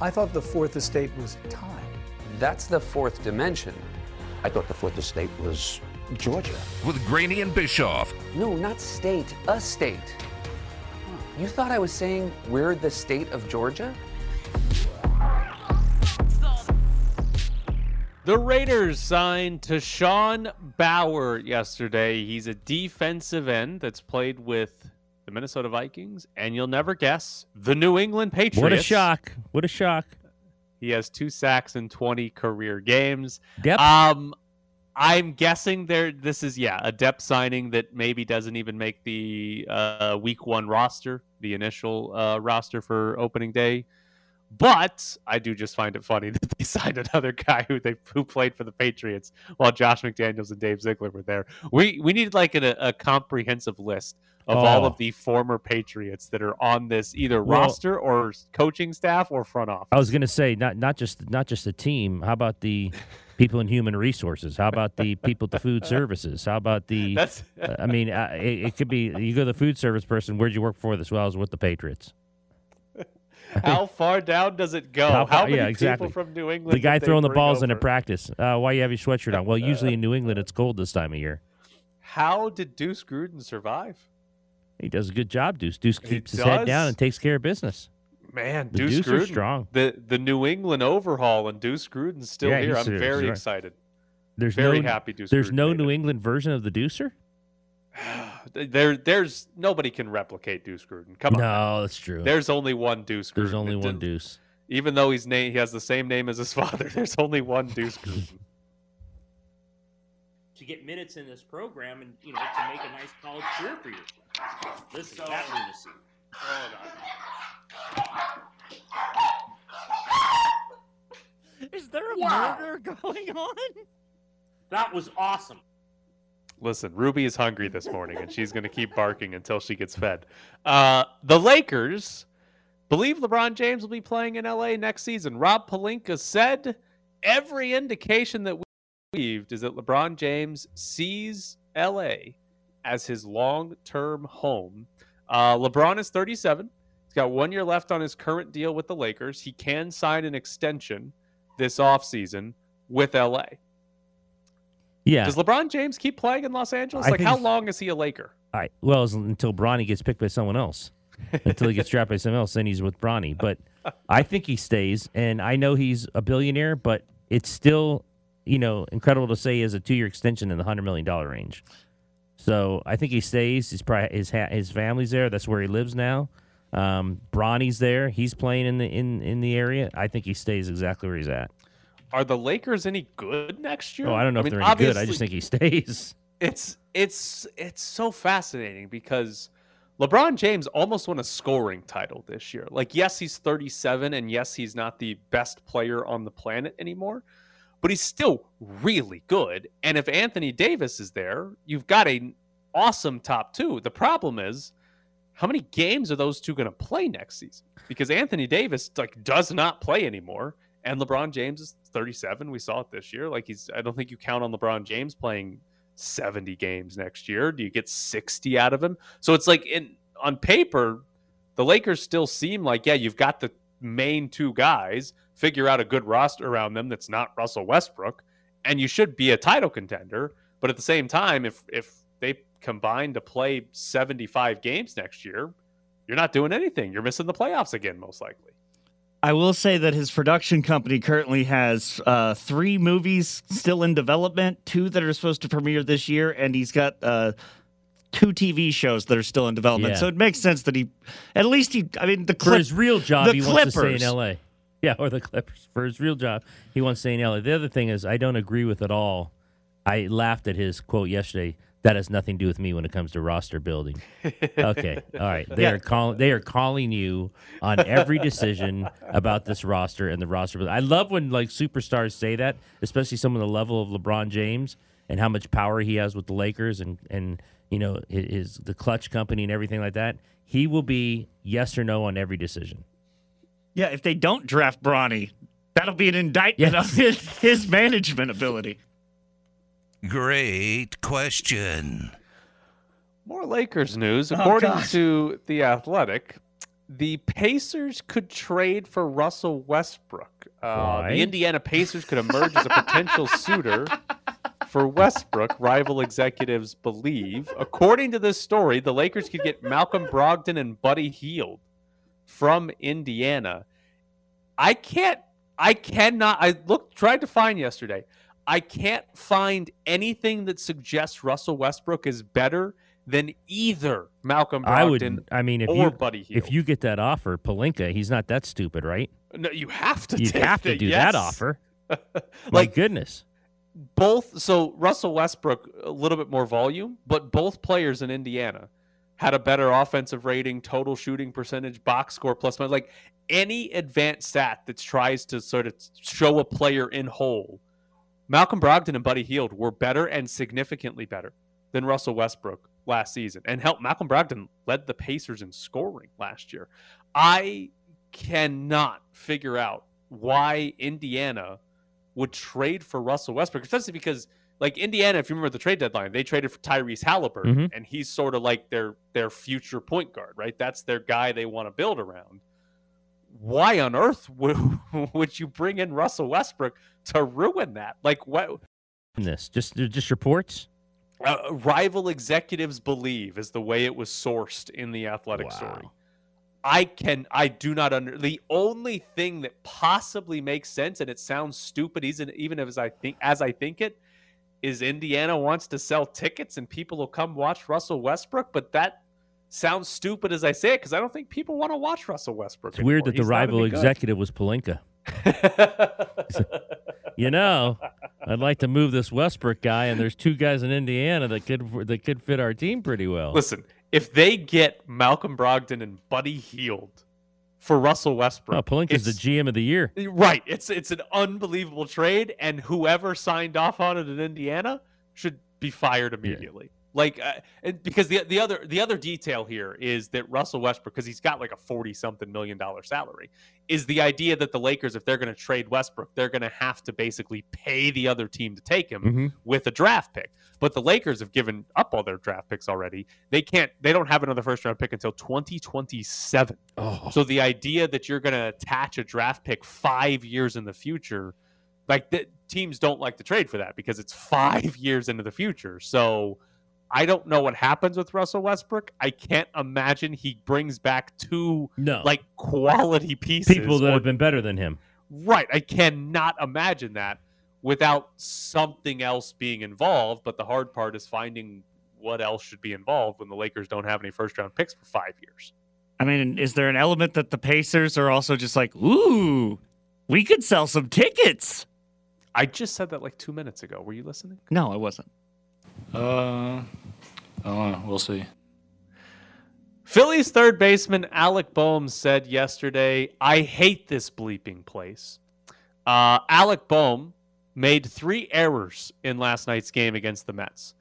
I thought the fourth estate was time. That's the fourth dimension. I thought the fourth estate was Georgia. With Graney and Bischoff. No, not state, a state. You thought I was saying we're the state of Georgia? The Raiders signed to Sean Bauer yesterday. He's a defensive end that's played with the Minnesota Vikings, and you'll never guess the New England Patriots. What a shock! What a shock! He has two sacks in 20 career games. Depth. Um, I'm guessing there. This is yeah a depth signing that maybe doesn't even make the uh, week one roster, the initial uh, roster for opening day. But I do just find it funny that they signed another guy who they who played for the Patriots while Josh McDaniels and Dave Ziegler were there. We we need like a, a comprehensive list of all Oh. of the former Patriots that are on this either Well- roster or coaching staff or front office. I was going to say not not just not just the team. How about the people in human resources? How about the people at the food services? How about the? That's I mean, uh, it, it could be you go to the food service person. Where'd you work for this? Well, I was with the Patriots. How far down does it go? How How, many yeah, exactly. people from New England? The guy throwing the balls in over? at practice. Uh, why you have your sweatshirt on? Well, usually in New England it's cold this time of year. How did Deuce Gruden survive? He does a good job, Deuce. Deuce keeps his head down and takes care of business. Man, The Deuce, Deuce Gruden, strong. The the New England overhaul and Deuce Gruden's still Yeah, here. I'm very right. excited. There's Very no happy Deuce There's Gruden no New. England version of the Deucer. There, there's nobody can replicate Deuce Gruden. Come on, No, that's true. there's only one Deuce. Gruden. There's only It one did- Deuce. Even though he's name, he has the same name as his father. There's only one Deuce Gruden. to get minutes in this program and you know to make a nice college career for yourself. Listen, that lunacy. Is there a Wow. murder going on? That was awesome. Listen, Ruby is hungry this morning, and she's going to keep barking until she gets fed. Uh, the Lakers believe LeBron James will be playing in LA next season. Rob Pelinka said every indication that we received is that LeBron James sees LA as his long-term home. Uh, LeBron is 37. He's got one year left on his current deal with the Lakers. He can sign an extension this offseason with LA. Yeah. Does LeBron James keep playing in Los Angeles? I like, how long is he a Laker? All right. Well, until Bronny gets picked by someone else, until he gets drafted by someone else, then he's with Bronny. But I think he stays, and I know he's a billionaire, but it's still, you know, incredible to say he has a two-year extension in the hundred million dollar range. So I think he stays. His probably his ha- his family's there. That's where he lives now. Um, Bronny's there. He's playing in the in in the area. I think he stays exactly where he's at. Are the Lakers any good next year? Oh, I don't know if mean, they're any good. I just think he stays. it's it's it's so fascinating because LeBron James almost won a scoring title this year. Like, yes, he's 37, and yes, he's not the best player on the planet anymore, but he's still really good. And if Anthony Davis is there, you've got an awesome top two. The problem is, how many games are those two going to play next season? Because Anthony Davis like does not play anymore, and LeBron James is 37. We saw it this year. Like he's, I don't think you count on LeBron James playing 70 games next year. Do you get 60 out of him? So it's like in on paper, the Lakers still seem like yeah, you've got the main two guys. Figure out a good roster around them that's not Russell Westbrook, and you should be a title contender. But at the same time, if if they combine to play 75 games next year, you're not doing anything. You're missing the playoffs again, most likely. I will say that his production company currently has uh, three movies still in development, two that are supposed to premiere this year, and he's got uh, two TV shows that are still in development. Yeah. So it makes sense that he, at least he, I mean, the For his real job, the he wants to stay in Clippers. L.A. Yeah, or the Clippers. For his real job, he wants to stay in L.A. The other thing is, I don't agree with at all. I laughed at his quote yesterday. That has nothing to do with me when it comes to roster building. Okay, all right. They Yeah. are calling. They are calling you on every decision about this roster and the roster. I love when like superstars say that, especially someone the level of LeBron James and how much power he has with the Lakers and and you know his, the Klutch company and everything like that. He will be yes or no on every decision. Yeah, if they don't draft Bronny, that'll be an indictment Yes. of his, his management ability. Great question. More Lakers news. Oh, According gosh. to The Athletic, the Pacers could trade for Russell Westbrook. Uh, Why? the Indiana Pacers could emerge as a potential suitor for Westbrook, rival executives believe. According to this story, the Lakers could get Malcolm Brogdon and Buddy Hield from Indiana. I can't I cannot I looked tried to find yesterday. I can't find anything that suggests Russell Westbrook is better than either Malcolm Brogdon I would. I mean, if or you Buddy Hield. if you get that offer, Pelinka, he's not that stupid, right? no, you have to You have to do yes. that offer. My like goodness. both so Russell Westbrook a little bit more volume, but both players in Indiana had a better offensive rating, total shooting percentage, box score plus minus. Like any advanced stat that tries to sort of show a player in whole, Malcolm Brogdon and Buddy Hield were better and significantly better than Russell Westbrook last season. And help Malcolm Brogdon led the Pacers in scoring last year. I cannot figure out why Indiana would trade for Russell Westbrook, especially because like Indiana, if you remember the trade deadline, they traded for Tyrese Haliburton, Mhm. and he's sort of like their their future point guard, right? That's their guy they want to build around. Why on earth would would you bring in Russell Westbrook to ruin that? Like what? This, just just reports. Uh, rival executives believe is the way it was sourced in the athletic story. I can I do not under the only thing that possibly makes sense and it sounds stupid even even as I think as I think it is Indiana wants to sell tickets and people will come watch Russell Westbrook but that sounds stupid as I say it because I don't think people want to watch Russell Westbrook. It's weird that the. He's not rival executive was Pelinka. You know, I'd like to move this Westbrook guy, and there's two guys in Indiana that could that could fit our team pretty well. Listen, if they get Malcolm Brogdon and Buddy Hield for Russell Westbrook, oh, Pelinka's the GM of the year. Right. It's it's an unbelievable trade, and whoever signed off on it in Indiana should be fired immediately. Like, uh, because the the other the other detail here is that Russell Westbrook, because he's got like a forty something million dollar salary, is the idea that the Lakers, if they're going to trade Westbrook, they're going to have to basically pay the other team to take him Mhm. with a draft pick. But the Lakers have given up all their draft picks already. They can't. They don't have another first round pick until twenty twenty seven. Oh, So the idea that you're going to attach a draft pick five years in the future, like the, teams don't like to trade for that because it's five years into the future. So I don't know what happens with Russell Westbrook. I can't imagine he brings back two no, like quality pieces. people that or- have been better than him. right. I cannot imagine that without something else being involved. But the hard part is finding what else should be involved when the Lakers don't have any first round picks for five years. I mean, is there an element that the Pacers are also just like, ooh, we could sell some tickets? I just said that like two minutes ago. Were you listening? No, I wasn't. Uh, I don't know. We'll see. Phillies third baseman Alec Bohm said yesterday, I hate this bleeping place. Uh, Alec Bohm made three errors in last night's game against the Mets.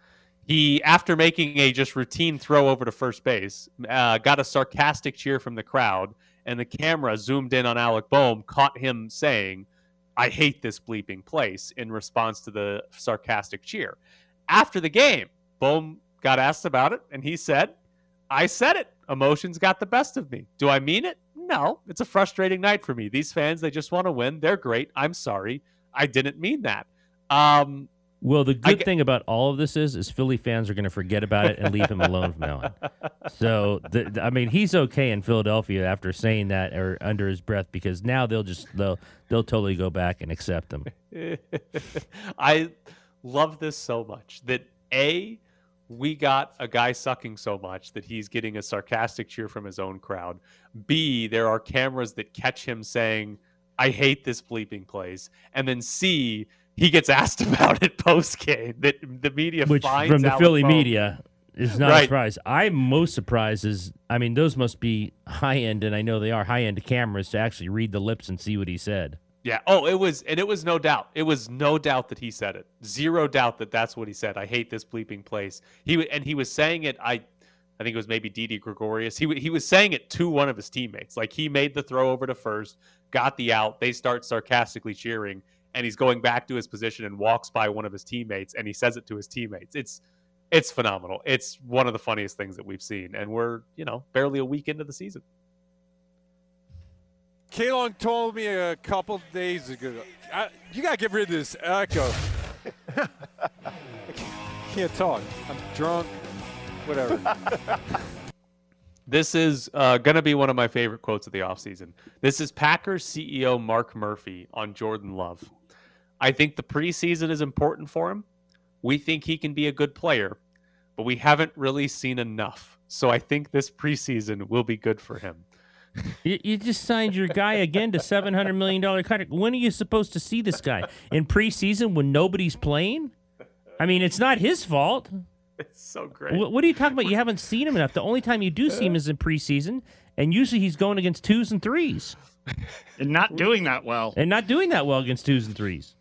He, after making a just routine throw over to first base, uh, got a sarcastic cheer from the crowd, and the camera zoomed in on Alec Boehm, caught him saying, I hate this bleeping place in response to the sarcastic cheer. After the game, Bohm got asked about it, and he said, I said it. Emotions got the best of me. Do I mean it? No. It's a frustrating night for me. These fans, they just want to win. They're great. I'm sorry. I didn't mean that. Um, Well, the good get- thing about all of this is, is Philly fans are going to forget about it and leave him alone from now on. So, the, the- I mean, he's okay in Philadelphia after saying that or under his breath because now they'll just they'll they'll totally go back and accept him. I love this so much that A, we got a guy sucking so much that he's getting a sarcastic cheer from his own crowd. B, there are cameras that catch him saying, I hate this bleeping place. And then C, he gets asked about it post game. That the media which finds from the Philly media is not a surprise. I'm most surprised is I mean those must be high end, and I know they are high end cameras to actually read the lips and see what he said. Yeah. Oh, it was, and it was no doubt. It was no doubt that he said it. Zero doubt that that's what he said. I hate this bleeping place. He and he was saying it. I, I think it was maybe Didi Gregorius. He he was saying it to one of his teammates. Like he made the throw over to first, got the out. They start sarcastically cheering, and he's going back to his position and walks by one of his teammates, and he says it to his teammates. It's it's phenomenal. It's one of the funniest things that we've seen, and we're you know barely a week into the season. Kalong told me a couple days ago, I, you got to get rid of this echo. I can't talk. I'm drunk. Whatever. This is uh, going to be one of my favorite quotes of the offseason. This is Packers CEO Mark Murphy on Jordan Love. I think the preseason is important for him. We think he can be a good player, but we haven't really seen enough. So I think this preseason will be good for him. You, you just signed your guy again to seven hundred million dollar contract. When are you supposed to see this guy in preseason when nobody's playing? I mean, it's not his fault. It's so great. What, what are you talking about? You haven't seen him enough. The only time you do see him is in preseason, and usually he's going against twos and threes, and not doing that well, and not doing that well against twos and threes.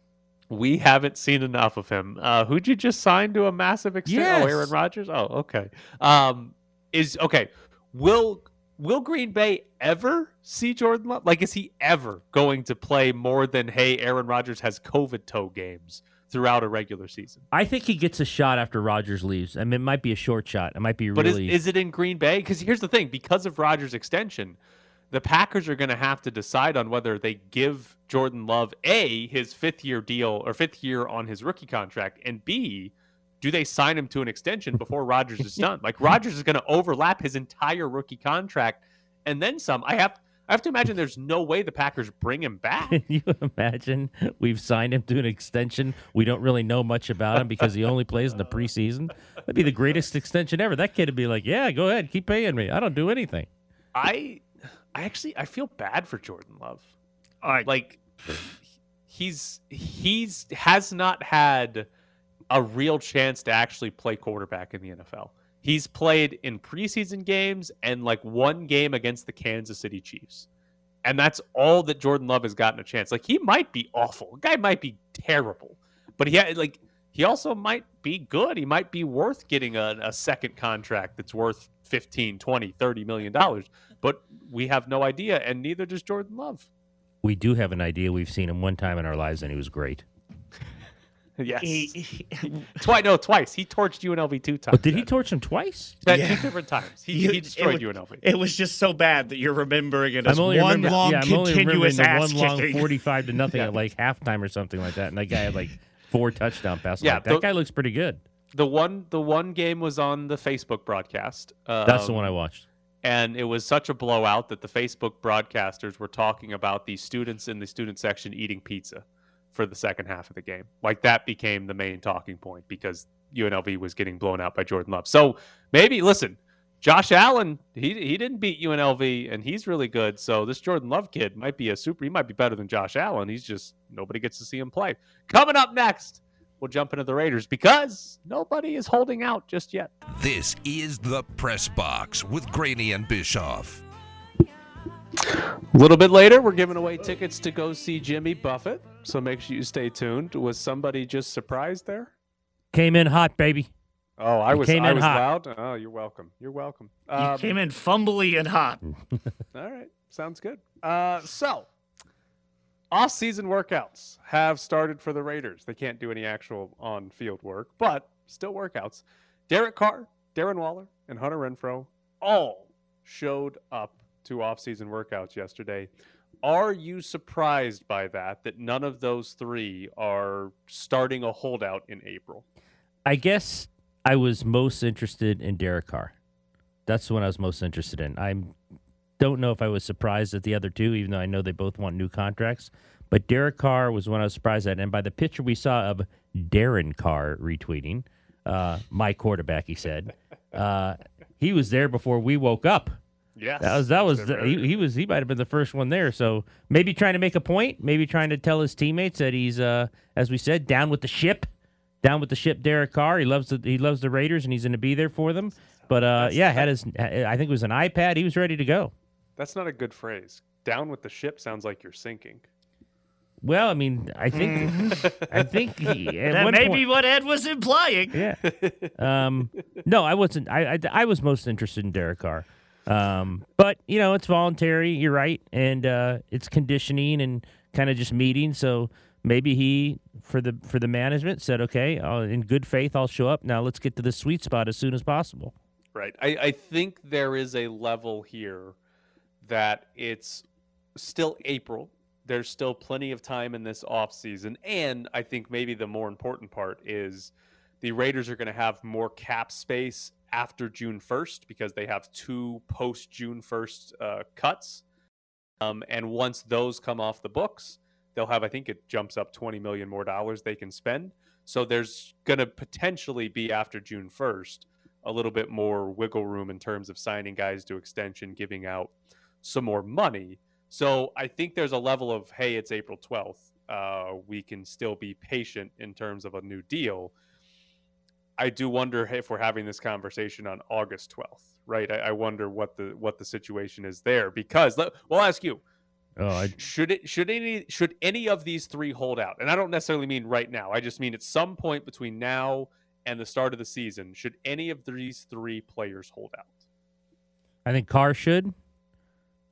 We haven't seen enough of him. Uh, who'd you just sign to a massive extent? Yes. Oh, Aaron Rodgers. Oh, okay. Um, is okay. Will Will Green Bay ever see Jordan Love? Like, is he ever going to play more than hey, Aaron Rodgers has COVID toe games throughout a regular season? I think he gets a shot after Rodgers leaves. I mean, it might be a short shot. It might be But really. is, is it in Green Bay? Because here's the thing: because of Rodgers' extension, the Packers are going to have to decide on whether they give Jordan Love a his fifth year deal or fifth year on his rookie contract, and b do they sign him to an extension before Rodgers is done? Like Rodgers is going to overlap his entire rookie contract and then some. I have I have to imagine there's no way the Packers bring him back. Can you imagine we've signed him to an extension? We don't really know much about him because he only plays in the preseason. That'd be the greatest extension ever. That kid would be like, "Yeah, go ahead, keep paying me. I don't do anything." I I actually I feel bad for Jordan Love. I like he's he's has not had a real chance to actually play quarterback in the NFL. He's played in preseason games and like one game against the Kansas City Chiefs. And that's all that Jordan Love has gotten a chance. Like he might be awful. Guy might be terrible. But he had like he also might be good. He might be worth getting a, a second contract that's worth 15, 20, 30 million dollars. But we have no idea and neither does Jordan Love. We do have an idea. We've seen him one time in our lives, and he was great. Yes. he twice. No, twice. He torched UNLV two times. But did he torch him twice? At Yeah. two different times. He, You- he destroyed it, wa- UNLV. It was just so bad that you're remembering it as I'm only one long yeah, I'm only remembering continuous the ass one long kicking. forty-five to nothing Yeah. at like halftime or something like that, and that guy had like four touchdown passes. Yeah, like, that the- guy looks pretty good. The one the one game was on the Facebook broadcast. That's the Um, one I watched. and it was such a blowout that the Facebook broadcasters were talking about the students in the student section eating pizza for the second half of the game. Like that became the main talking point because UNLV was getting blown out by Jordan Love. So maybe listen, Josh Allen, he he didn't beat UNLV and he's really good. So this Jordan Love kid might be a super he might be better than Josh Allen. He's just nobody gets to see him play. Coming up next, we'll jump into the Raiders because nobody is holding out just yet. This is the Press Box with Graney and Bischoff. A little bit later, we're giving away tickets to go see Jimmy Buffett. So make sure you stay tuned. Was somebody just surprised there? Came in hot, baby. Oh, I You was. came I in was hot. loud. Oh, you're welcome. You're welcome. You Um, came in fumbly and hot. All right, sounds good. Uh, so, off-season workouts have started for the Raiders. They can't do any actual on-field work, but still workouts. Derek Carr, Darren Waller, and Hunter Renfrow all showed up to off-season workouts yesterday. Are you surprised by that? That none of those three are starting a holdout in April? I guess I was most interested in Derek Carr. That's the one I was most interested in. I don't know if I was surprised at the other two, even though I know they both want new contracts. But Derek Carr was one I was surprised at. And by the picture we saw of Darren Carr retweeting, uh, my quarterback, he said, uh, he was there before we woke up. Yes, That was that was the, he, he was he might have been the first one there. So maybe trying to make a point, maybe trying to tell his teammates that he's uh as we said down with the ship, down with the ship. Derek Carr, he loves the he loves the Raiders and he's going to be there for them. But uh yeah, had his I think it was an iPad. He was ready to go. That's not a good phrase. Down with the ship sounds like you're sinking. Well, I mean, I think I think he, that one may point- be what Ed was implying. Yeah. Um, no, I wasn't. I, I, I was most interested in Derek Carr. Um, but you know, it's voluntary. You're right, and uh, it's conditioning and kind of just meeting. So maybe he, for the for the management, said, "Okay, i in good faith, I'll show up. Now let's get to the sweet spot as soon as possible." Right. I, I think there is a level here that it's still April. There's still plenty of time in this offseason. And I think maybe the more important part is the Raiders are going to have more cap space after June 1st because they have two post June 1st uh, cuts. Um, and once those come off the books, they'll have, I think it jumps up 20 million more dollars they can spend. So there's going to potentially be after June 1st a little bit more wiggle room in terms of signing guys to extension, giving out some more money. So I think there's a level of, hey, it's April 12th. Uh, we can still be patient in terms of a new deal. I do wonder if we're having this conversation on August 12th, right? I, I wonder what the what the situation is there because let, we'll ask you. Oh, I, Should it should any should any of these three hold out? And I don't necessarily mean right now. I just mean at some point between now and the start of the season, should any of these three players hold out? I think Carr should.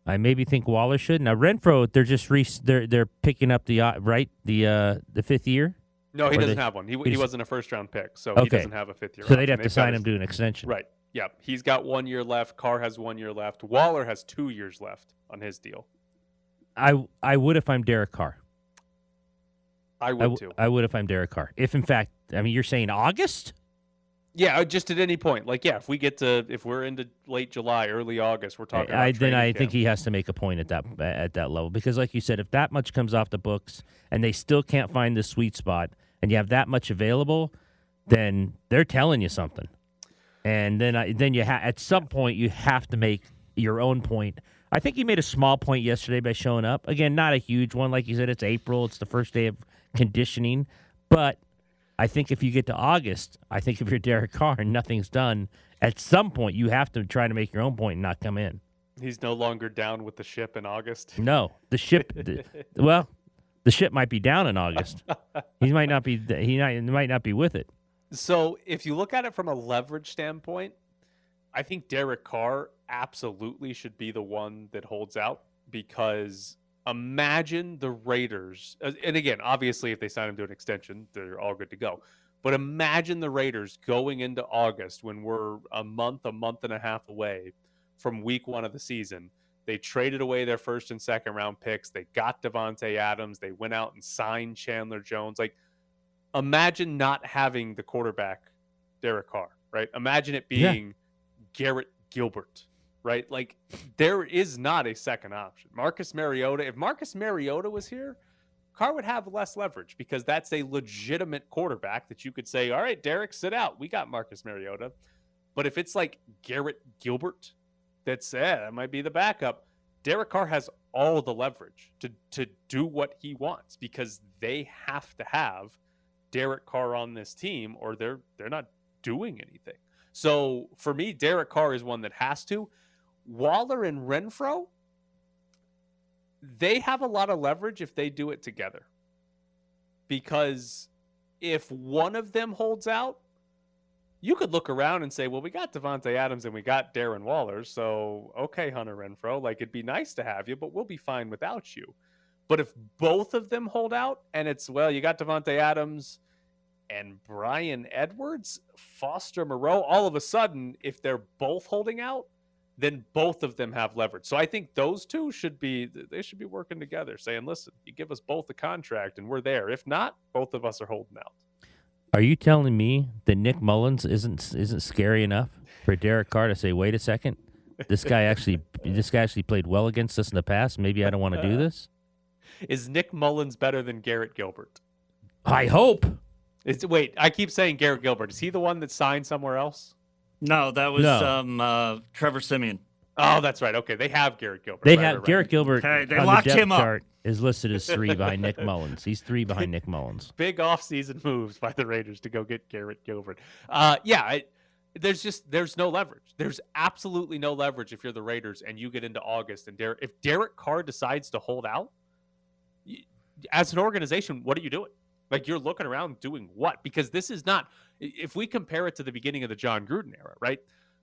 I maybe think Waller should. Now Renfrow, they're just re- they're they're picking up the uh, right the uh the fifth year. No, he Or doesn't they- have one. He, he he wasn't a first round pick, so he doesn't have a fifth year. So they'd have to sign got him to an extension. Right. Yeah. He's got one year left. Carr has one year left. Waller has two years left on his deal. I I would if I'm Derek Carr. I I, would w- too. I would if I'm Derek Carr. If in fact, I mean, you're saying August. Yeah, uh, just at any point. Like, yeah, if we get to if we're into late July, early August, we're talking. I, then I camp. think he has to make a point at that at that level because, like you said, if that much comes off the books and they still can't find the sweet spot, and you have that much available, then they're telling you something. And then I, then you ha- at some point you have to make your own point. I think he made a small point yesterday by showing up. Again, not a huge one, like you said. It's April. It's the first day of conditioning, but I think if you get to August, I think if you're Derek Carr and nothing's done, at some point you have to try to make your own point and not come in. he's no longer down with the ship in August. No, the ship. well, the ship might be down in August. he might not be. He might, might not be with it. So if you look at it from a leverage standpoint, I think Derek Carr absolutely should be the one that holds out because imagine the Raiders, uh, and again, obviously, if they sign him to an extension, they're all good to go. But imagine the Raiders going into August when we're a month, a month and a half away from week one of the season. They traded away their first and second round picks. They got Davante Adams. They went out and signed Chandler Jones. Like, imagine not having the quarterback Derek Carr, right? Imagine it Yeah. being Garrett Gilbert, right? Like there is not a second option. Marcus Mariota, if Marcus Mariota was here, Carr would have less leverage because that's a legitimate quarterback that you could say, "All right, Derek, sit out. We got Marcus Mariota." But if it's like Garrett Gilbert, that's eh, that might be the backup. Derek Carr has all the leverage to to do what he wants because they have to have Derek Carr on this team or they're they're not doing anything. So for me, Derek Carr is one that has to. Waller and Renfrow, they have a lot of leverage if they do it together. Because if one of them holds out, you could look around and say, well, we got Davante Adams and we got Darren Waller. So, okay, Hunter Renfrow, like it'd be nice to have you, but we'll be fine without you. But if both of them hold out and it's, well, you got Davante Adams and Bryan Edwards, Foster Moreau, all of a sudden, if they're both holding out, then both of them have leverage. So I think those two should be they should be working together, saying, "Listen, you give us both a contract, and we're there. If not, both of us are holding out." Are you telling me that Nick Mullens isn't isn't scary enough for Derek Carr to say, "Wait a second, this guy actually this guy actually played well against us in the past. Maybe I don't want to do this." Is Nick Mullens better than Garrett Gilbert? I hope. Is, wait, I keep saying Garrett Gilbert. Is he the one that signed somewhere else? No, that was No. um, uh, Trevor Siemian. Oh, that's right. Okay, they have Garrett Gilbert. They Right, have right, right. Garrett Gilbert Okay, they on locked the depth him up. chart is listed as three behind Nick Mullens. He's three behind Nick Mullens. big offseason moves by the Raiders to go get Garrett Gilbert. Uh, yeah, I, there's just there's no leverage. There's absolutely no leverage if you're the Raiders and you get into August and Derek, if Derek Carr decides to hold out, y- as an organization, what are you doing? Like you're looking around doing what? Because this is not. If we compare it to the beginning of the Jon Gruden era, right?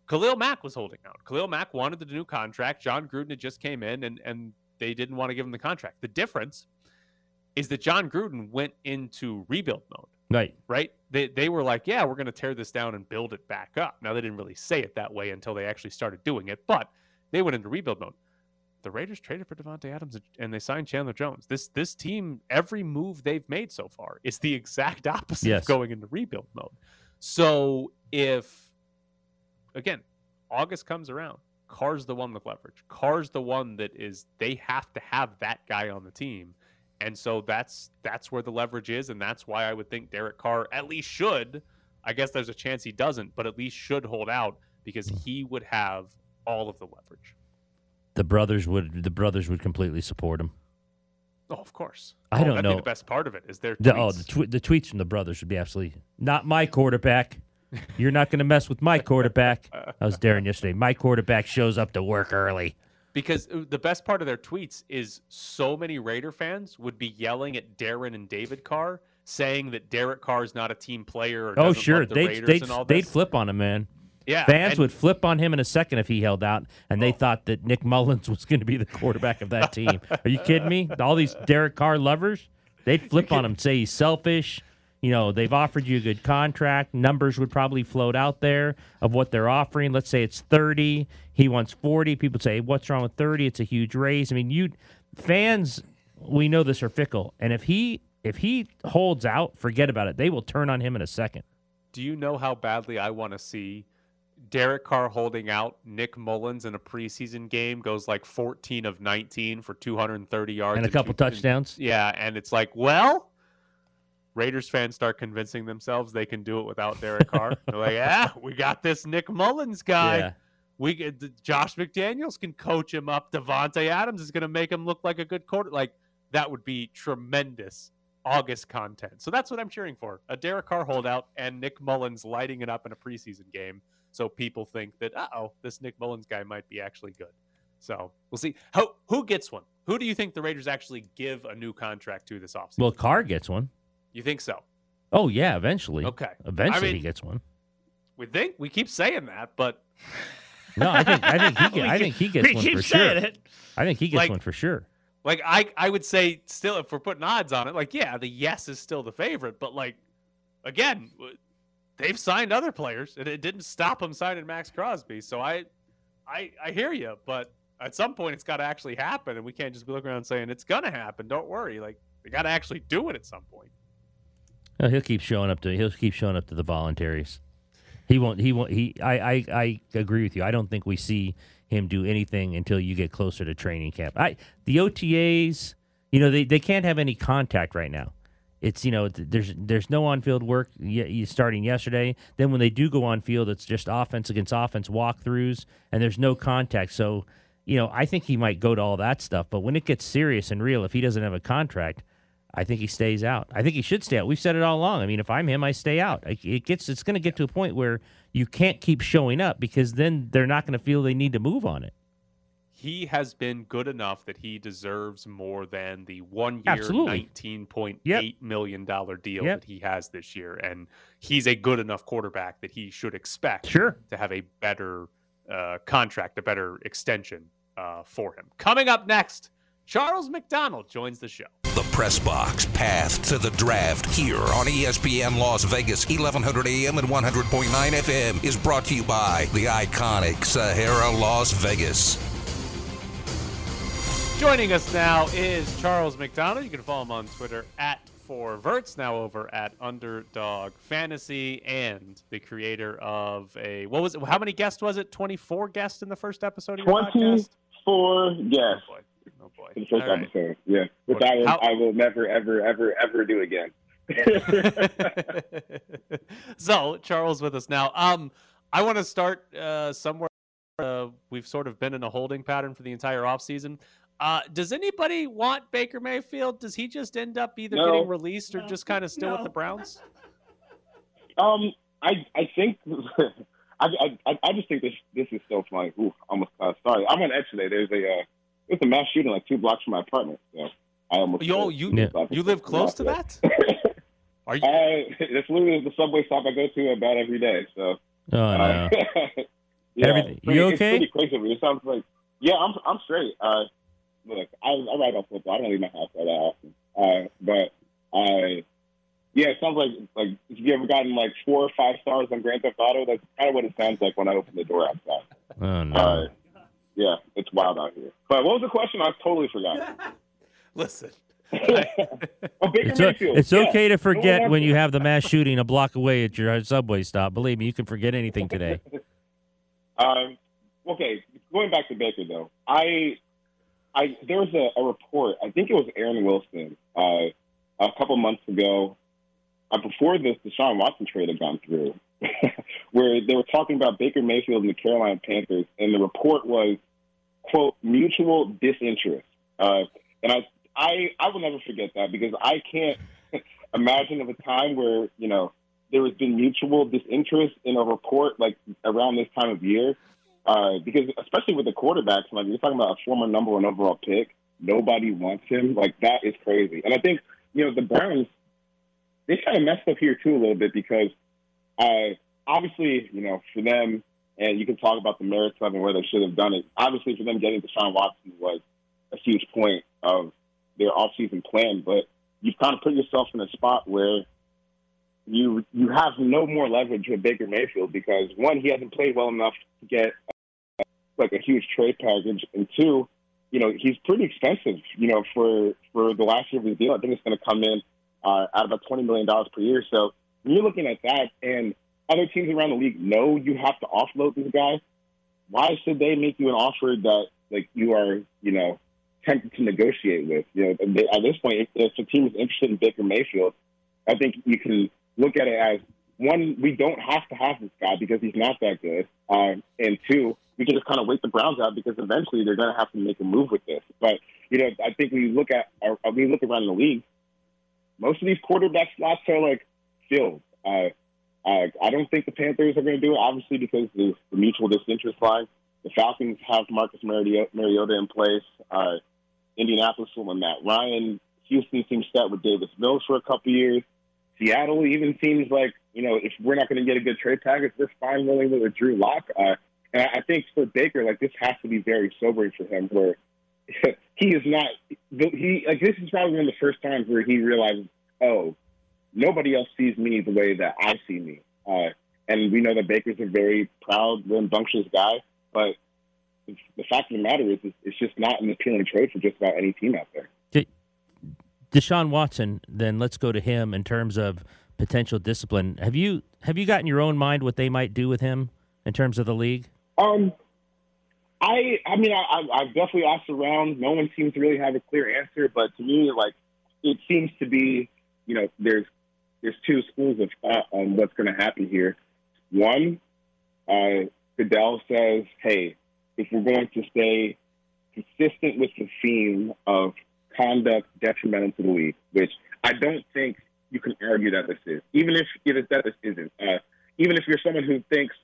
Khalil Mack was holding out. Khalil Mack wanted the new contract. Jon Gruden had just came in and and they didn't want to give him the contract. The difference is that Jon Gruden went into rebuild mode, Right. right? They they were like, yeah, we're going to tear this down and build it back up. Now they didn't really say it that way until they actually started doing it, but they went into rebuild mode. The Raiders traded for Davante Adams and they signed Chandler Jones. This this team, every move they've made so far is the exact opposite Yes. of going into rebuild mode. So if again, August comes around, Carr's the one with leverage. Carr's the one that is they have to have that guy on the team. And so that's that's where the leverage is, and that's why I would think Derek Carr at least should. I guess there's a chance he doesn't, but at least should hold out because he would have all of the leverage. The brothers would the brothers would completely support him. Oh, of course. I Oh, don't that'd Be know. the best part of it is their The, oh, the, tw- the tweets from the brothers would be absolutely not my quarterback. You're not going to mess with my quarterback. I was Darren yesterday. My quarterback shows up to work early. because uh, the best part of their tweets is so many Raider fans would be yelling at Darren and David Carr, saying that Derek Carr is not a team player. Or Oh, sure. the They'd, they'd, and all they'd flip on him, man. Yeah, Fans and- would flip on him in a second if he held out, and they thought that Nick Mullens was going to be the quarterback of that team. Are you kidding me? All these Derek Carr lovers, they'd flip on him, say he's selfish. You know, they've offered you a good contract. Numbers would probably float out there of what they're offering. Let's say it's 30. He wants 40. People say, what's wrong with 30? It's a huge raise. I mean, you fans, we know this are fickle. And if he if he holds out, forget about it. They will turn on him in a second. Do you know how badly I want to see Derek Carr holding out? Nick Mullens in a preseason game goes like 14 of 19 for 230 yards And a couple two- touchdowns. Yeah, and it's like, well, Raiders fans start convincing themselves they can do it without Derek Carr. They're like, yeah, we got this Nick Mullens guy. Yeah. We get Josh McDaniels can coach him up. Davante Adams is going to make him look like a good quarter. Like that would be tremendous August content. So that's what I'm cheering for: a Derek Carr holdout and Nick Mullens lighting it up in a preseason game, so people think that, uh oh, this Nick Mullens guy might be actually good. So we'll see. How who gets one? Who do you think the Raiders actually give a new contract to this offseason? Well, Carr gets one. You think so? Oh yeah, eventually. Okay. Eventually I he gets one. We think we keep saying that, but No, I think I think he get, I think he gets one for saying sure. it. I think he gets Like- one for sure. Like I, I would say still, if we're putting odds on it, like yeah, the yes is still the favorite, but like again, they've signed other players, and it didn't stop them signing Maxx Crosby. So I, I, I hear you, but at some point it's got to actually happen, and we can't just be looking around saying it's gonna happen. Don't worry, like they got to actually do it at some point. No, he'll keep showing up to he'll keep showing up to the voluntaries. He won't. He won't. He. I. I. I agree with you. I don't think we see him do anything until you get closer to training camp. I. The OTAs. You know, they, they can't have any contact right now. It's you know there's there's no on field work starting yesterday. Then when they do go on field, it's just offense against offense walkthroughs, and there's no contact. So you know I think he might go to all that stuff. But when it gets serious and real, if he doesn't have a contract, I think he stays out. I think he should stay out. We've said it all along. I mean, if I'm him, I stay out. It gets it's going to get to a point where you can't keep showing up because then they're not going to feel they need to move on it. He has been good enough that he deserves more than the one year, Absolutely. nineteen point Yep. eight million dollar deal Yep. that he has this year, and he's a good enough quarterback that he should expect Sure. to have a better uh, contract, a better extension uh, for him. Coming up next, Charles McDonald joins the show. The Press Box Path to the Draft here on ESPN Las Vegas, 1100 AM and 100.9 FM is brought to you by the iconic Sahara Las Vegas. Joining us now is Charles McDonald. You can follow him on Twitter at four verts, now over at Underdog Fantasy, and the creator of a what was it? How many guests was it? Twenty four guests in the first episode of your podcast. Twenty-four, guests. Oh boy, oh boy. In the first All right. episode, yeah. Which What- I will, how- I will never, ever, ever, ever do again. so Charles with us now. Um, I want to start uh, somewhere uh, we've sort of been in a holding pattern for the entire offseason. Uh, does anybody want Baker Mayfield? Does he just end up either No. getting released or just kind of still with the Browns? Um, I I think I, I I- I just think this this is so funny. Ooh, almost uh, sorry. I'm on Edge today. There's a uh, there's a mass shooting like two blocks from my apartment. So I almost Yo, you you live close to that? Are you? Uh, it's literally the subway stop I go to about every day. So Oh, uh, no. yeah, Everything- it's pretty- you It's okay? pretty crazy. It sounds like yeah, I'm I'm straight. Uh, look, I I ride on football. I don't leave my house all that often. Uh, but I. Yeah, it sounds like like if you ever gotten like four or five stars on Grand Theft Auto, that's kind of what it sounds like when I open the door outside. Oh no. Uh, yeah, it's wild out here. But what was the question? I totally forgot. Listen. oh, Baker It's, o- it's yeah. okay to forget when you have the mass shooting a block away at your subway stop. Believe me, you can forget anything today. Um, okay, going back to Baker though, I, I there was a, a report. I think it was Aaron Wilson uh, a couple months ago, uh, before this Deshaun Watson trade had gone through, where they were talking about Baker Mayfield and the Carolina Panthers, and the report was quote mutual disinterest. Uh, and I, I, I will never forget that because I can't imagine of a time where you know there has been mutual disinterest in a report like around this time of year. Uh, because especially with the quarterbacks, like you're talking about a former number one overall pick, nobody wants him. Like that is crazy. And I think you know the Browns, they kind of messed up here too a little bit because, uh, obviously you know for them, and you can talk about the merits of and where they should have done it. Obviously for them getting Deshaun Watson was a huge point of their offseason plan, but you've kind of put yourself in a spot where you you have no more leverage with Baker Mayfield because one, he hasn't played well enough to get uh, like a huge trade package, and two, you know, he's pretty expensive. You know, for for the last year of his deal, I think it's going to come in uh, at about twenty million dollars per year. So you're looking at that, and other teams around the league know you have to offload this guy, why should they make you an offer that like you are, you know, tempted to negotiate with? You know, at this point, if, if a team is interested in Baker Mayfield, I think you can look at it as one, we don't have to have this guy because he's not that good, um, and two, we can just kind of wait the Browns out because eventually they're going to have to make a move with this. But you know, I think when you look at, or when you look around the league, most of these quarterback slots are like filled. Uh, uh, I don't think the Panthers are going to do it, obviously, because the, the mutual disinterest line. The Falcons have Marcus Mariota, Mariota in place. Uh, Indianapolis will Matt Ryan. Houston seems set with Davis Mills for a couple years. Seattle even seems like, you know, if we're not going to get a good trade package, they're fine willing with Drew Lock. Uh, and I think for Baker, like, this has to be very sobering for him where he is not, he, like, this is probably one of the first times where he realizes, oh, nobody else sees me the way that I see me. Uh, and we know that Baker's a very proud, rambunctious guy, but the fact of the matter is, it's just not an appealing trade for just about any team out there. Deshaun Watson, then let's go to him in terms of potential discipline. Have you have you got in your own mind what they might do with him in terms of the league? Um, I, I mean, I, I've- I've definitely asked around. No one seems to really have a clear answer, but to me, like, it seems to be, you know, there's there's two schools of thought on what's going to happen here. One, uh, Goodell says, hey, if we're going to stay consistent with the theme of conduct detrimental to the league, which I don't think you can argue that this is, even if it is that this isn't. Uh, even if you're someone who thinks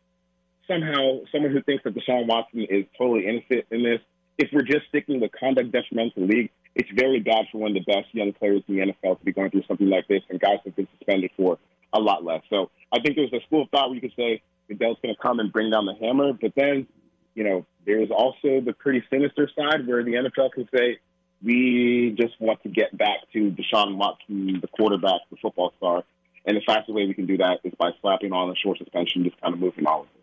somehow someone who thinks that Deshaun Watson is totally innocent in this, if we're just sticking with conduct detrimental to the league, it's very bad for one of the best young players in the NFL to be going through something like this, and guys have been suspended for a lot less. So I think there's a school of thought where you could say Goodell's going to come and bring down the hammer, but then, you know, there's also the pretty sinister side where the NFL can say, we just want to get back to Deshaun Watson, the quarterback, the football star. And the fastest way we can do that is by slapping on a short suspension, just kind of moving all of this.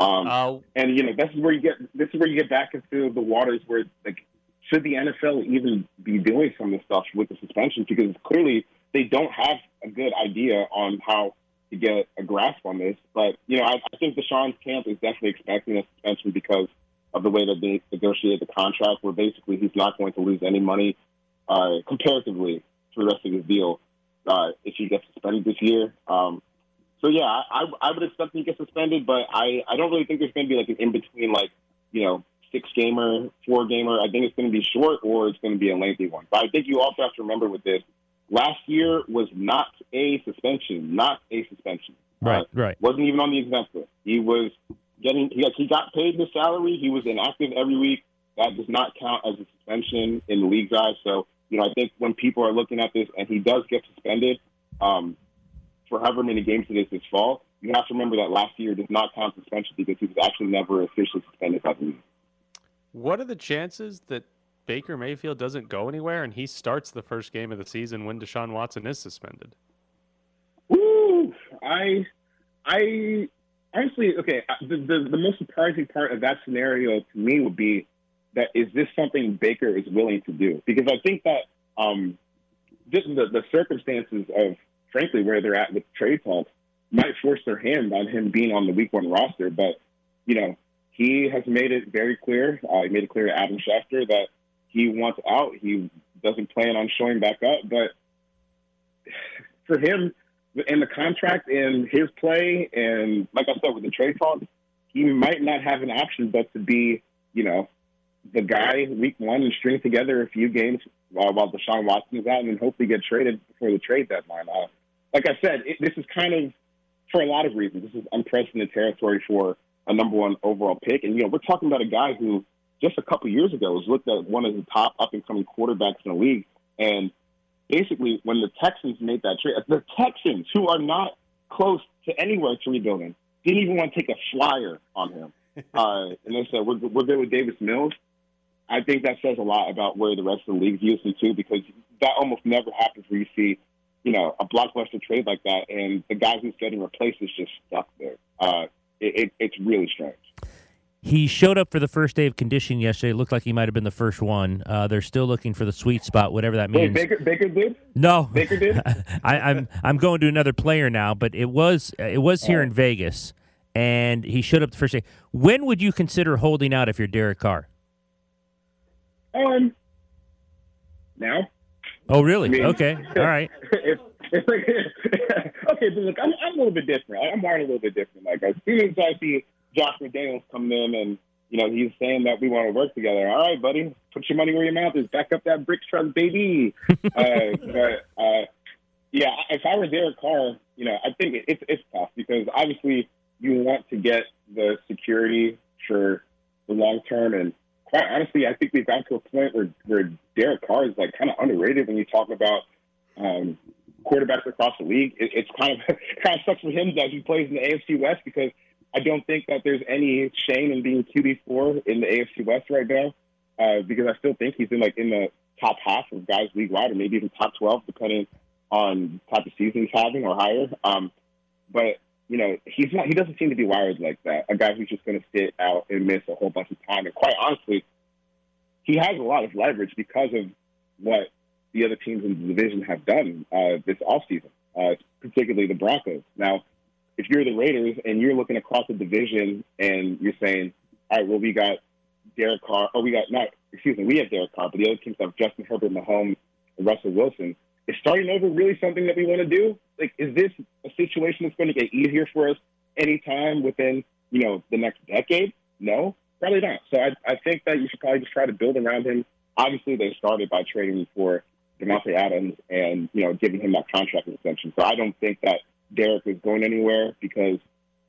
Um, and you know, this is where you get this is where you get back into the waters where like should the NFL even be doing some of this stuff with the suspension because clearly they don't have a good idea on how to get a grasp on this. But you know, I, I think Deshaun's camp is definitely expecting a suspension because of the way that they negotiated the contract, where basically he's not going to lose any money uh, comparatively to the rest of his deal uh, if he gets suspended this year. Um, so yeah, I, I would expect him to get suspended, but I, I don't really think there's going to be like an in between like you know, six gamer, four gamer. I think it's going to be short or it's going to be a lengthy one. But I think you also have to remember with this, last year was not a suspension, not a suspension. Right, right. Wasn't even on the exempt list. He was getting, he, he got paid his salary. He was inactive every week. That does not count as a suspension in the league's eyes. So, you know, I think when people are looking at this and he does get suspended um, for however many games it is this fall, you have to remember that last year does not count suspension because he was actually never officially suspended by the league. What are the chances that Baker Mayfield doesn't go anywhere and he starts the first game of the season when Deshaun Watson is suspended? Woo! I, I honestly, okay. uh, The, the the most surprising part of that scenario to me would be that is this something Baker is willing to do? Because I think that um, just the the circumstances of frankly where they're at with trade talks might force their hand on him being on the Week One roster. But you know, he has made it very clear. Uh, he made it clear to Adam Schefter that he wants out. He doesn't plan on showing back up. But for him, in the contract and his play, and like I said, with the trade talks, he might not have an option but to be, you know, the guy week one and string together a few games while, while Deshaun Watson is out, and then hopefully get traded before the trade deadline. Uh, like I said, it, this is kind of for a lot of reasons. This is unprecedented territory for a number one overall pick, and you know, we're talking about a guy who just a couple years ago was looked at one of the top up and coming quarterbacks in the league, and basically when the Texans made that trade, the Texans, who are not close to anywhere to rebuilding, didn't even want to take a flyer on him. Uh, and they said, we're, we're good with Davis Mills. I think that says a lot about where the rest of the league views him too, because that almost never happens where you see, you know, a blockbuster trade like that, and the guy who's getting replaced is just stuck there. Uh, it, it, it's really strange. He showed up for the first day of conditioning yesterday. It looked like he might have been the first one. Uh, they're still looking for the sweet spot, whatever that Wait, means. Baker, Baker did? No, Baker did? I, I'm I'm going to another player now, but it was it was here in Vegas, and he showed up the first day. When would you consider holding out if you're Derek Carr? Um, now. Oh, really? I mean- okay, all right. if, like, okay, but look, I'm, I'm a little bit different. I'm wired a little bit different. Like as soon as I see Josh McDaniels come in and you know he's saying that we want to work together. All right, buddy, put your money where your mouth is. Back up that brick truck, baby. uh, but uh, yeah, if I were Derek Carr, you know, I think it, it's it's tough because obviously you want to get the security for the long term and. Quite honestly, I think we've got to a point where, where Derek Carr is like kind of underrated when you talk about um, quarterbacks across the league. It, it's kind of kind of sucks for him that he plays in the AFC West because I don't think that there's any shame in being QB four in the AFC West right now. Uh, because I still think he's in like in the top half of guys league wide, or maybe even top twelve, depending on the type of season he's having or higher. Um, but you know, he's not. He doesn't seem to be wired like that. A guy who's just going to sit out and miss a whole bunch of time. And quite honestly, he has a lot of leverage because of what the other teams in the division have done uh, this offseason, uh, particularly the Broncos. Now, if you're the Raiders and you're looking across the division and you're saying, all right, well, we got Derek Carr, or we got not, excuse me, we have Derek Carr, but the other teams have Justin Herbert, Mahomes, and Russell Wilson. Is starting over really something that we want to do? Like, is this a situation that's going to get easier for us anytime within, you know, the next decade? No, probably not. So I, I think that you should probably just try to build around him. Obviously, they started by trading for Davante Adams and, you know, giving him that contract extension. So I don't think that Derek is going anywhere because,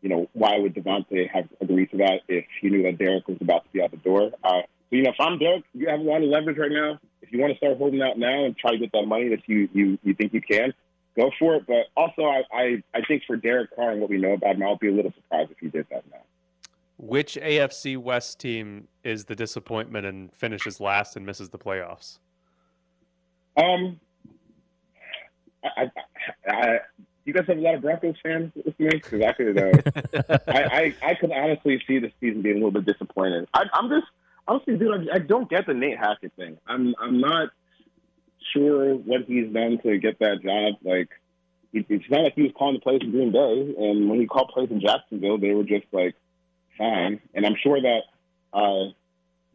you know, why would Davante have agreed to that if he knew that Derek was about to be out the door? Uh, so, you know, if I'm Derek, you have a lot of leverage right now. If you want to start holding out now and try to get that money that you, you, you think you can, go for it. But also, I, I, I think for Derek Carr and what we know about him, I'll be a little surprised if he did that now. Which AFC West team is the disappointment and finishes last and misses the playoffs? Um, I, I, I, you guys have a lot of Broncos fans listening because I could, uh, I, I, I could honestly see the season being a little bit disappointing. I, I'm just honestly, dude, I, I don't get the Nate Hackett thing. I'm, I'm not sure what he's done to get that job. Like, it's not like he was calling the plays in Green Bay, and when he called plays in Jacksonville, they were just like fine. And I'm sure that, uh,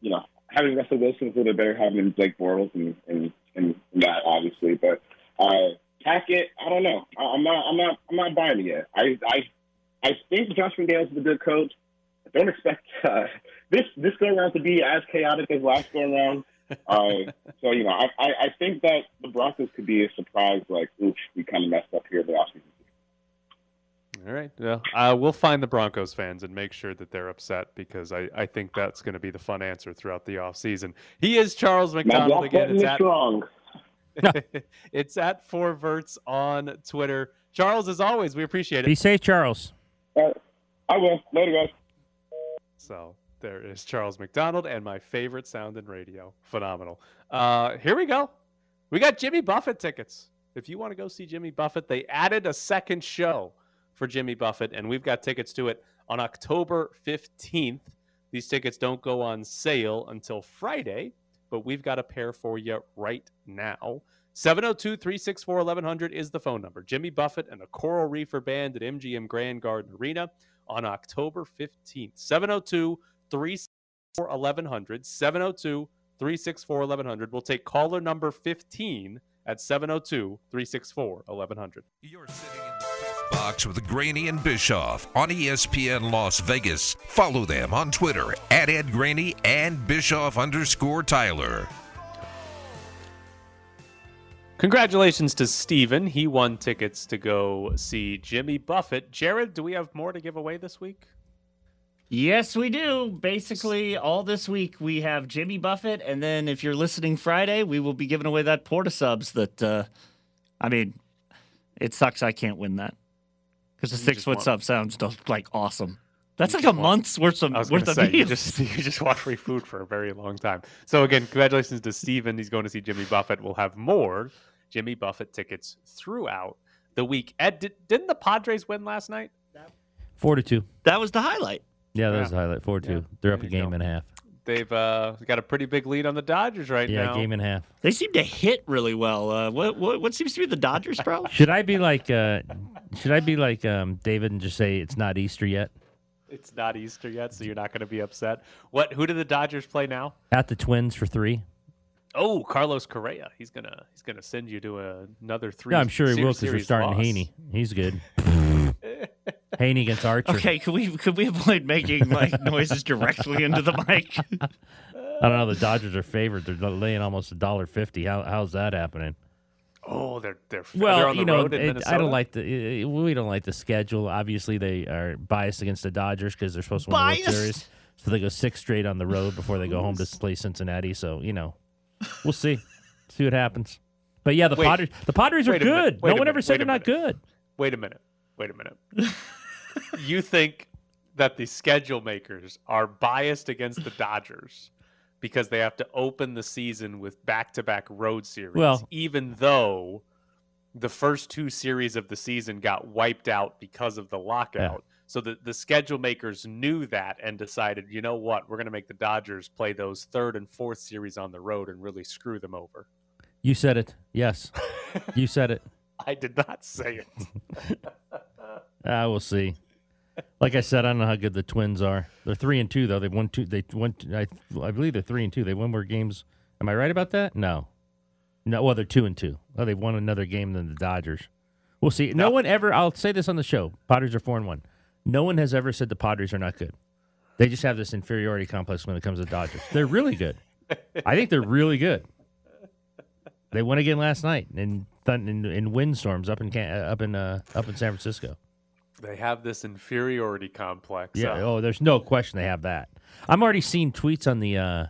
you know, having Russell Wilson is a little bit better having Blake Bortles and, and, and that obviously, but uh, Hackett, I don't know. I, I'm not, I'm not, I'm not buying it yet. I, I, I think Josh McDaniels is a good coach. I don't expect uh, this this go around to be as chaotic as last go around. Uh, so you know, I, I I think that the Broncos could be a surprise. Like, oops, we kind of messed up here the offseason. All right. Well, uh, we'll find the Broncos fans and make sure that they're upset because I, I think that's going to be the fun answer throughout the offseason. He is Charles McDonald again. It's at, strong. it's at Four Verts on Twitter. Charles, as always, we appreciate it. Be safe, Charles. Uh, I will. Later, guys. So there is Charles McDonald and my favorite sound in radio. Phenomenal. Uh, here we go. We got Jimmy Buffett tickets. If you want to go see Jimmy Buffett, they added a second show for Jimmy Buffett, and we've got tickets to it on October 15th. These tickets don't go on sale until Friday, but we've got a pair for you right now. 702 364 1100 is the phone number. Jimmy Buffett and the Coral Reefer Band at MGM Grand Garden Arena on October 15th. 702 364 1100. 702 364 1100. We'll take caller number 15 at 702 364 1100. You're sitting in the box with Graney and Bischoff on ESPN Las Vegas. Follow them on Twitter at Ed Graney and Bischoff underscore Tyler. Congratulations to Steven. He won tickets to go see Jimmy Buffett. Jared, do we have more to give away this week? Yes, we do. Basically, all this week we have Jimmy Buffett, and then if you're listening Friday, we will be giving away that Port of Subs. That uh, I mean, it sucks I can't win that because the six foot want- sub sounds like awesome. That's You like a want- month's worth of worth gonna of say, you meals. just you just want free food for a very long time. So again, congratulations to Steven. He's going to see Jimmy Buffett. We'll have more Jimmy Buffett tickets throughout the week. Ed, did, didn't the Padres win last night? Four to two. That was the highlight. Yeah, that Yeah. was the highlight. Four to two. They're up a game and a half. They've uh, got a pretty big lead on the Dodgers right Yeah, now. Yeah, game and a half. They seem to hit really well. Uh, what, what what seems to be the Dodgers' problem? Should I be like uh should I be like um David and just say it's not Easter yet? It's not Easter yet, so you're not going to be upset. What? Who do the Dodgers play now? At the Twins for three? Oh, Carlos Correa. He's gonna he's gonna send you to a, another three. Yeah, I'm sure he will because we're starting loss. Heaney. He's good. Heaney against Archer. Okay, could we could we avoid making like noises directly into the mic? I don't know. The Dodgers are favored. They're laying almost a dollar fifty. How how's that happening? Oh, they're they're Well, they're on the you know, road in it- I don't like the we don't like the schedule. Obviously, they are biased against the Dodgers because they're supposed to win the World Series. So they go six straight on the road before they go home to play Cincinnati. So you know, we'll see, see what happens. But yeah, the Wait. Padres the Padres are Wait a minute. good. No a one ever said they're a not good. Wait a minute. Wait a minute. you think that the schedule makers are biased against the Dodgers because they have to open the season with back-to-back road series, Well- even though the first two series of the season got wiped out because of the lockout. So the, the schedule makers knew that and decided, you know what, we're going to make the Dodgers play those third and fourth series on the road and really screw them over. You said it. Yes, you said it. I did not say it. Ah, we'll see. Like I said, I don't know how good the Twins are. They're three and two though. They won two. They won. I, I believe they're three and two. They won more games. Am I right about that? No. No. Well, they're two and two. Oh, they've won another game than the Dodgers. We'll see. No, one ever. I'll say this on the show. Padres are four and one. No one has ever said the Padres are not good. They just have this inferiority complex when it comes to Dodgers. They're really good. I think they're really good. They won again last night in in, in windstorms up in up in uh, up in San Francisco. They have this inferiority complex. Yeah. uh, Oh, there's no question they have that. I'm already seeing tweets on the uh,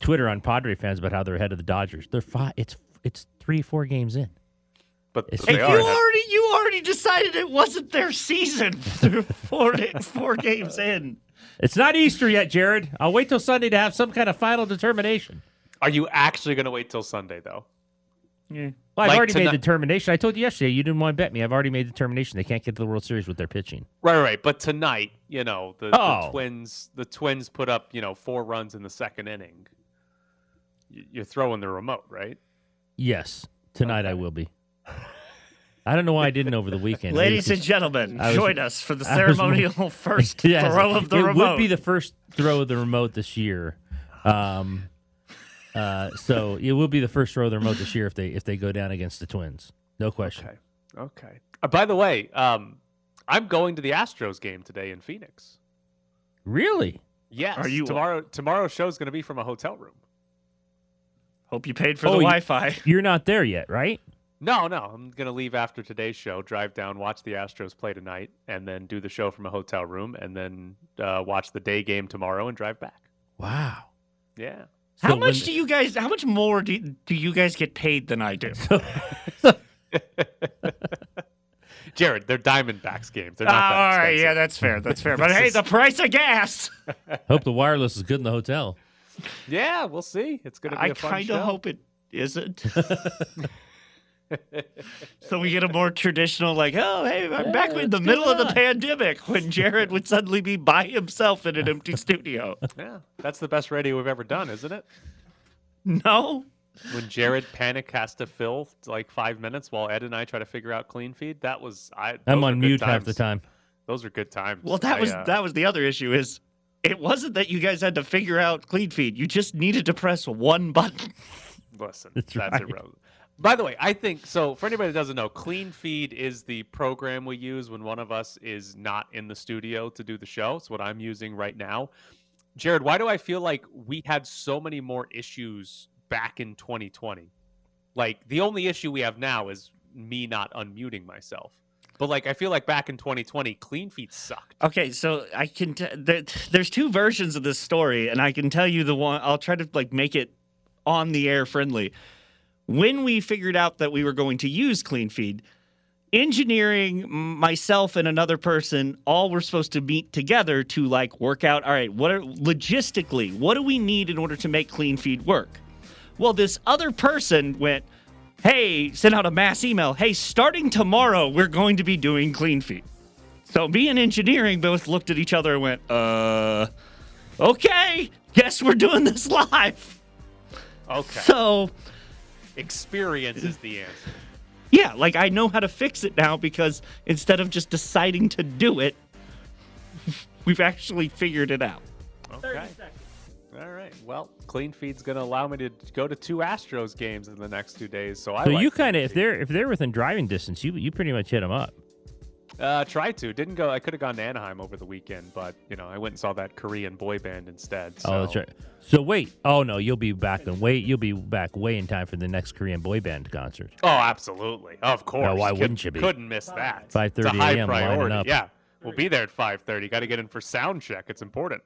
Twitter on Padre fans about how they're ahead of the Dodgers. They're five. It's it's three four games in. But It's- They you are. already you already decided it wasn't their season. They're four four games in. It's not Easter yet, Jared. I'll wait till Sunday to have some kind of final determination. Are you actually going to wait till Sunday though? Yeah. Well, I've Like already made the determination. I told you yesterday you didn't want to bet me. I've already made the determination they can't get to the World Series with their pitching. Right, right. But tonight, you know, the, Oh. the Twins, the Twins put up, you know, four runs in the second inning. You're throwing the remote, right? Yes, tonight I will be. I don't know why I didn't over the weekend. Ladies and gentlemen, I was- join us for the I was- ceremonial first Yes, throw of the it remote. It would be the first throw of the remote this year. Um, uh, so it will be the first row of the remote this year if they if they go down against the Twins. No question. Okay. Okay. Uh, by the way, um, I'm going to the Astros game today in Phoenix. Really? Yes. Are you- tomorrow? Tomorrow's show is going to be from a hotel room. Hope you paid for Oh, the Wi-Fi. You're not there yet, right? No, no. I'm going to leave after today's show, drive down, watch the Astros play tonight, and then do the show from a hotel room, and then uh, watch the day game tomorrow and drive back. Wow. Yeah. How much when- do you guys? How much more do do you guys get paid than I do? Jared, they're Diamondbacks games. They're Ah, not that all right, yeah, that's fair. That's fair. But hey, the price of gas. Hope the wireless is good in the hotel. Yeah, we'll see. It's going to be I a fun I kind of hope it isn't. So we get a more traditional, like, oh, hey, I'm back in the middle of the pandemic when Jared would suddenly be by himself in an empty studio. Yeah, that's the best radio we've ever done, isn't it? No, When Jared Panic has to fill like five minutes while Ed and I try to figure out clean feed, that was I. I'm on good mute half the time. Those are good times. well, that I, was uh, that was the other issue. Is it wasn't that you guys had to figure out clean feed. You just needed to press one button. Listen, That's that's, right. irrelevant. By the way, I think so. For anybody that doesn't know, Clean Feed is the program we use when one of us is not in the studio to do the show. It's what I'm using right now. Jared, why do I feel like we had so many more issues back in 2020? Like the only issue we have now is me not unmuting myself. But like I feel like back in 2020, Clean Feed sucked. Okay, so I can. T- there, there's two versions of this story, and I can tell you the one. I'll try to like make it on the air friendly. When we figured out that we were going to use Clean Feed, engineering, myself, and another person all were supposed to meet together to like work out. All right, what are logistically? What do we need in order to make Clean Feed work? Well, this other person went. Hey, sent out a mass email. Hey, starting tomorrow, we're going to be doing Clean Feed. So me and engineering both looked at each other and went, uh, okay, guess we're doing this live. Okay. So, Experience is the answer. yeah, like I know how to fix it now because instead of just deciding to do it, we've actually figured it out. Okay. All right. Well, Clean Feed's going to allow me to go to two Astros games in the next two days. So I So like you Clean kind of, if they're if they're within driving distance, you you pretty much hit them up. Uh, tried to. Didn't go. I could have gone to Anaheim over the weekend, but you know, I went and saw that Korean boy band instead. So. Oh, that's right. So wait. Oh no, you'll be back then. wait. You'll be back way in time for the next Korean boy band concert. Oh, absolutely. Of course. why Could- wouldn't you be? Couldn't miss that. 5:30 It's a high a.m. lining priority. up. Yeah. We'll be there at 5:30. Got to get in for sound check. It's important.